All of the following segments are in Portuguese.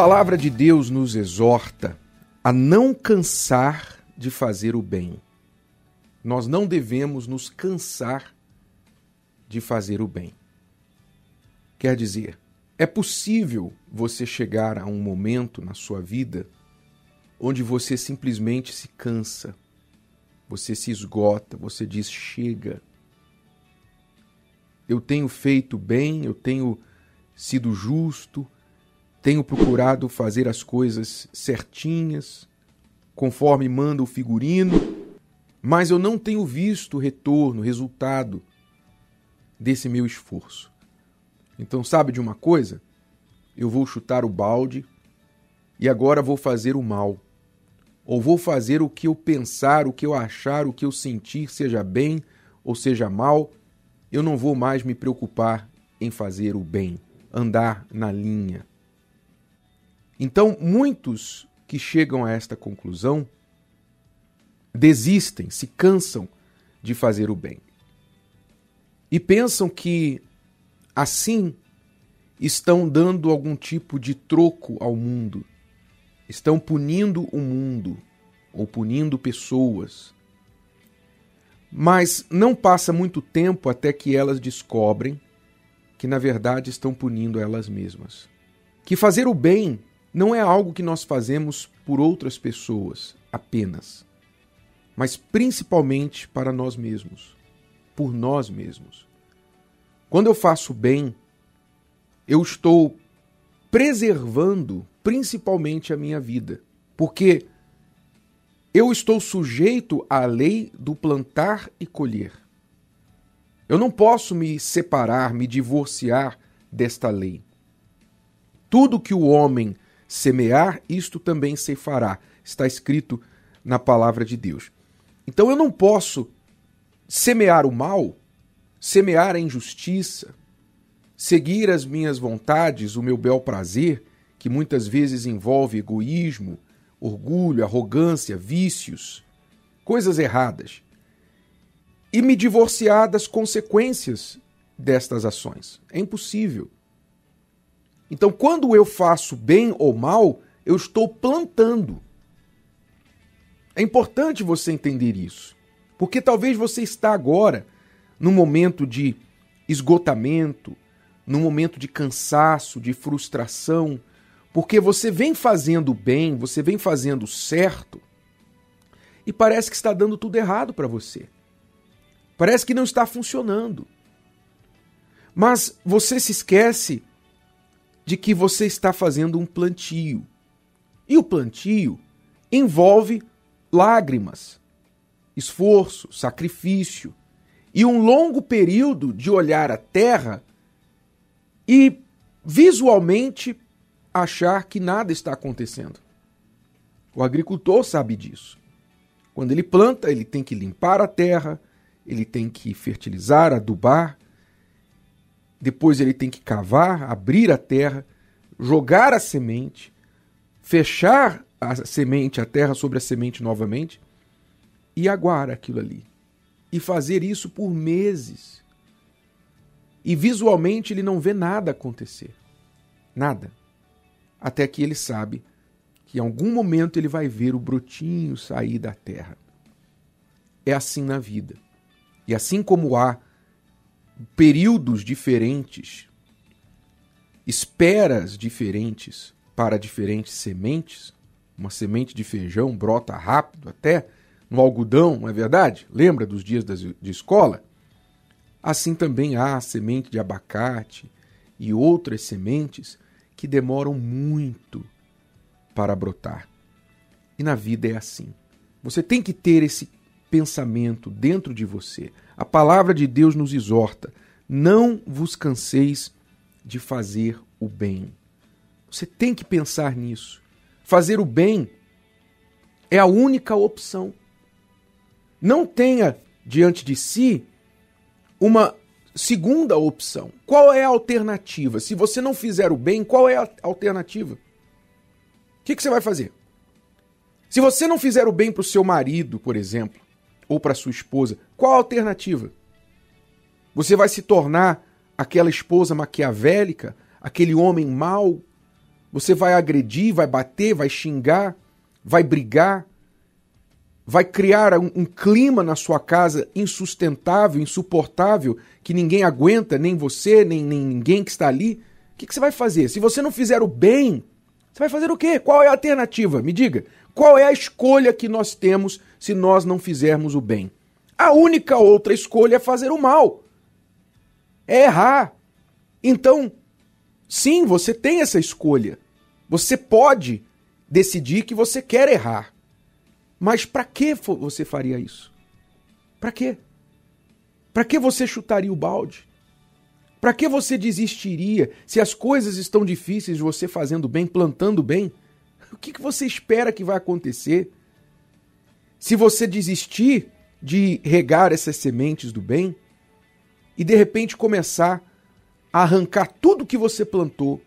palavra de Deus nos exorta a não cansar de fazer o bem. Nós não devemos nos cansar de fazer o bem. Quer dizer, é possível você chegar a um momento na sua vida onde você simplesmente se cansa, você se esgota, você diz chega. Eu tenho feito bem, eu tenho sido justo, tenho procurado fazer as coisas certinhas, conforme manda o figurino, mas eu não tenho visto retorno, resultado desse meu esforço. Então, sabe de uma coisa? Eu vou chutar o balde e agora vou fazer o mal. Ou vou fazer o que eu pensar, o que eu achar, o que eu sentir, seja bem ou seja mal. Eu não vou mais me preocupar em fazer o bem, andar na linha. Então, muitos que chegam a esta conclusão desistem, se cansam de fazer o bem. E pensam que assim estão dando algum tipo de troco ao mundo, estão punindo o mundo ou punindo pessoas. Mas não passa muito tempo até que elas descobrem que na verdade estão punindo elas mesmas. Que fazer o bem não é algo que nós fazemos por outras pessoas apenas, mas principalmente para nós mesmos, por nós mesmos. Quando eu faço bem, eu estou preservando principalmente a minha vida, porque eu estou sujeito à lei do plantar e colher. Eu não posso me separar, me divorciar desta lei. Tudo que o homem semear, isto também se fará. Está escrito na palavra de Deus. Então eu não posso semear o mal, semear a injustiça, seguir as minhas vontades, o meu bel prazer, que muitas vezes envolve egoísmo, orgulho, arrogância, vícios, coisas erradas, e me divorciar das consequências destas ações. É impossível. Então, quando eu faço bem ou mal, eu estou plantando. É importante você entender isso, porque talvez você está agora num momento de esgotamento, num momento de cansaço, de frustração, porque você vem fazendo bem, você vem fazendo certo, e parece que está dando tudo errado para você. Parece que não está funcionando. Mas você se esquece de que você está fazendo um plantio. E o plantio envolve lágrimas, esforço, sacrifício e um longo período de olhar a terra e visualmente achar que nada está acontecendo. O agricultor sabe disso. Quando ele planta, ele tem que limpar a terra, ele tem que fertilizar, adubar, depois ele tem que cavar, abrir a terra, jogar a semente, fechar a semente, a terra sobre a semente novamente e aguar aquilo ali. E fazer isso por meses. E visualmente ele não vê nada acontecer. Nada. Até que ele sabe que em algum momento ele vai ver o brotinho sair da terra. É assim na vida. E assim como há períodos diferentes, esperas diferentes para diferentes sementes. Uma semente de feijão brota rápido até no algodão, não é verdade? Lembra dos dias de escola? Assim também há a semente de abacate e outras sementes que demoram muito para brotar. E na vida é assim. Você tem que ter esse pensamento dentro de você. A palavra de Deus nos exorta: não vos canseis de fazer o bem. Você tem que pensar nisso. Fazer o bem é a única opção. Não tenha diante de si uma segunda opção. Qual é a alternativa? Se você não fizer o bem, qual é a alternativa? O que, que você vai fazer? Se você não fizer o bem para o seu marido, por exemplo, ou para sua esposa, qual a alternativa? Você vai se tornar aquela esposa maquiavélica, aquele homem mau, Você vai agredir, vai bater, vai xingar, vai brigar, vai criar um, um, clima na sua casa insustentável, insuportável, que ninguém aguenta, nem você, nem, nem ninguém que está ali. O que, que você vai fazer? Se você não fizer o bem, você vai fazer o quê? Qual é a alternativa? Me diga. Qual é a escolha que nós temos se nós não fizermos o bem? A única outra escolha é fazer o mal. É errar. Então, sim, você tem essa escolha. Você pode decidir que você quer errar. Mas para que você faria isso? Para quê? Para que você chutaria o balde? Para que você desistiria se as coisas estão difíceis você fazendo bem, plantando bem? Que, que você espera que vai acontecer? Se você desistir de regar essas sementes do bem e de repente começar a arrancar tudo que você plantou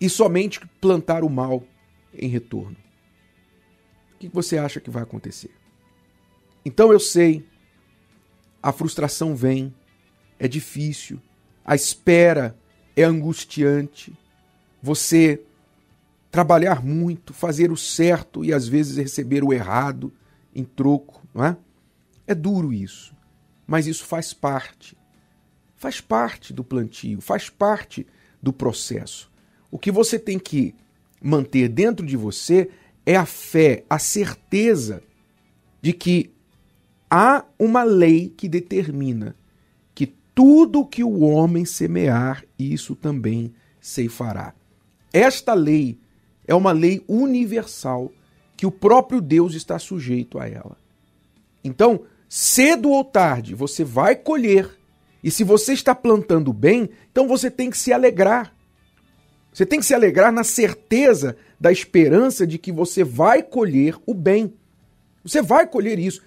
e somente plantar o mal em retorno. O que você acha que vai acontecer? Então eu sei, a frustração vem, é difícil, a espera é angustiante, você trabalhar muito, fazer o certo e às vezes receber o errado em troco, não é? É duro isso, mas isso faz parte. Faz parte do plantio, faz parte do processo. O que você tem que manter dentro de você é a fé, a certeza de que há uma lei que determina que tudo que o homem semear, isso também ceifará. Esta lei é uma lei universal que o próprio Deus está sujeito a ela. Então, cedo ou tarde, você vai colher. E se você está plantando bem, então você tem que se alegrar. Você tem que se alegrar na certeza da esperança de que você vai colher o bem. Você vai colher isso.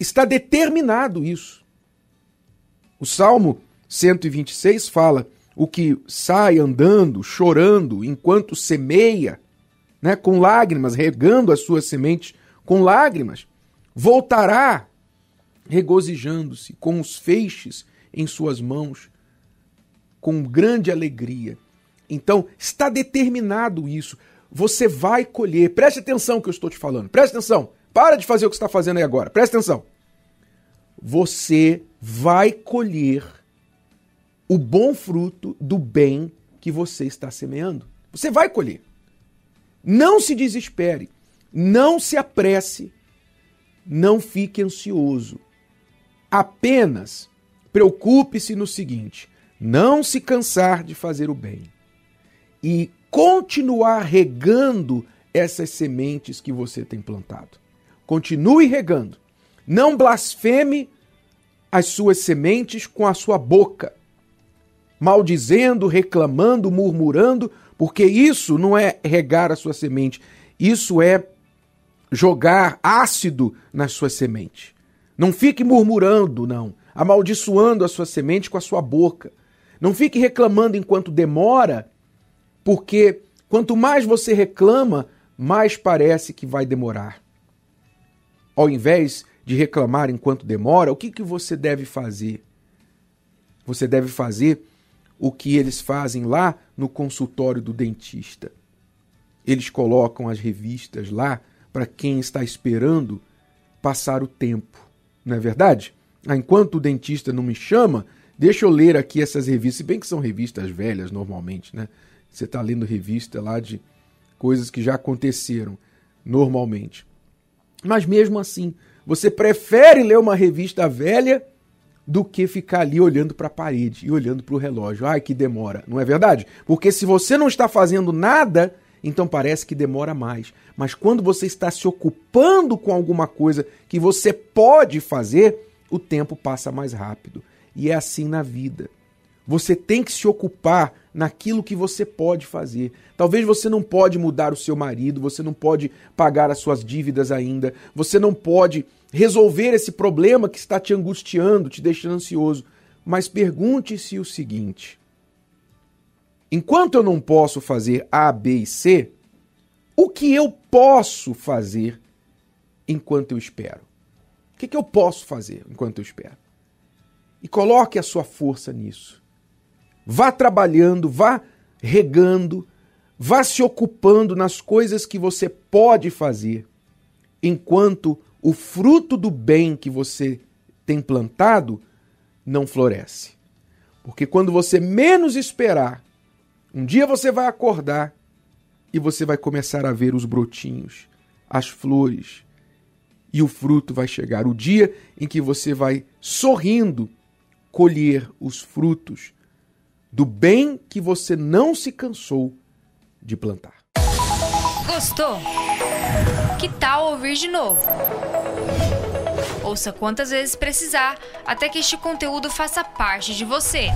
Está determinado isso. O Salmo 126 fala: o que sai andando, chorando, enquanto semeia, né, com lágrimas, regando as suas sementes com lágrimas, voltará regozijando-se com os feixes em suas mãos, com grande alegria. Então, está determinado isso. Você vai colher. Preste atenção que eu estou te falando. Preste atenção. Para de fazer o que está fazendo aí agora. Preste atenção. Você vai colher o bom fruto do bem que você está semeando. Você vai colher. Não se desespere. Não se apresse. Não fique ansioso. Apenas preocupe-se no seguinte: não se cansar de fazer o bem e continuar regando essas sementes que você tem plantado. Continue regando. Não blasfeme as suas sementes com a sua boca, maldizendo, reclamando, murmurando, porque isso não é regar a sua semente, isso é jogar ácido nas suas sementes. Não fique murmurando, não, amaldiçoando a sua semente com a sua boca. Não fique reclamando enquanto demora porque quanto mais você reclama, mais parece que vai demorar. Ao invés de reclamar enquanto demora, o que, que você deve fazer? Você deve fazer o que eles fazem lá no consultório do dentista. Eles colocam as revistas lá para quem está esperando passar o tempo, não é verdade? Ah, enquanto o dentista não me chama, deixa eu ler aqui essas revistas, se bem que são revistas velhas normalmente, né? Você está lendo revista lá de coisas que já aconteceram normalmente. Mas mesmo assim, você prefere ler uma revista velha do que ficar ali olhando para a parede e olhando para o relógio. Ai, que demora, não é verdade? Porque se você não está fazendo nada, então parece que demora mais. Mas quando você está se ocupando com alguma coisa que você pode fazer, o tempo passa mais rápido. E é assim na vida. Você tem que se ocupar naquilo que você pode fazer. Talvez você não pode mudar o seu marido, você não pode pagar as suas dívidas ainda, você não pode resolver esse problema que está te angustiando, te deixando ansioso. Mas pergunte-se o seguinte: enquanto eu não posso fazer A, B e C, o que eu posso fazer enquanto eu espero? O que, que eu posso fazer enquanto eu espero? E coloque a sua força nisso. Vá trabalhando, vá regando, vá se ocupando nas coisas que você pode fazer, enquanto o fruto do bem que você tem plantado não floresce. Porque quando você menos esperar, um dia você vai acordar e você vai começar a ver os brotinhos, as flores, e o fruto vai chegar. O dia em que você vai sorrindo colher os frutos do bem que você não se cansou de plantar. Gostou? Que tal ouvir de novo? Ouça quantas vezes precisar até que este conteúdo faça parte de você.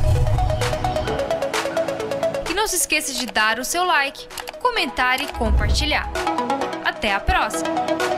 E não se esqueça de dar o seu like, comentar e compartilhar. Até a próxima!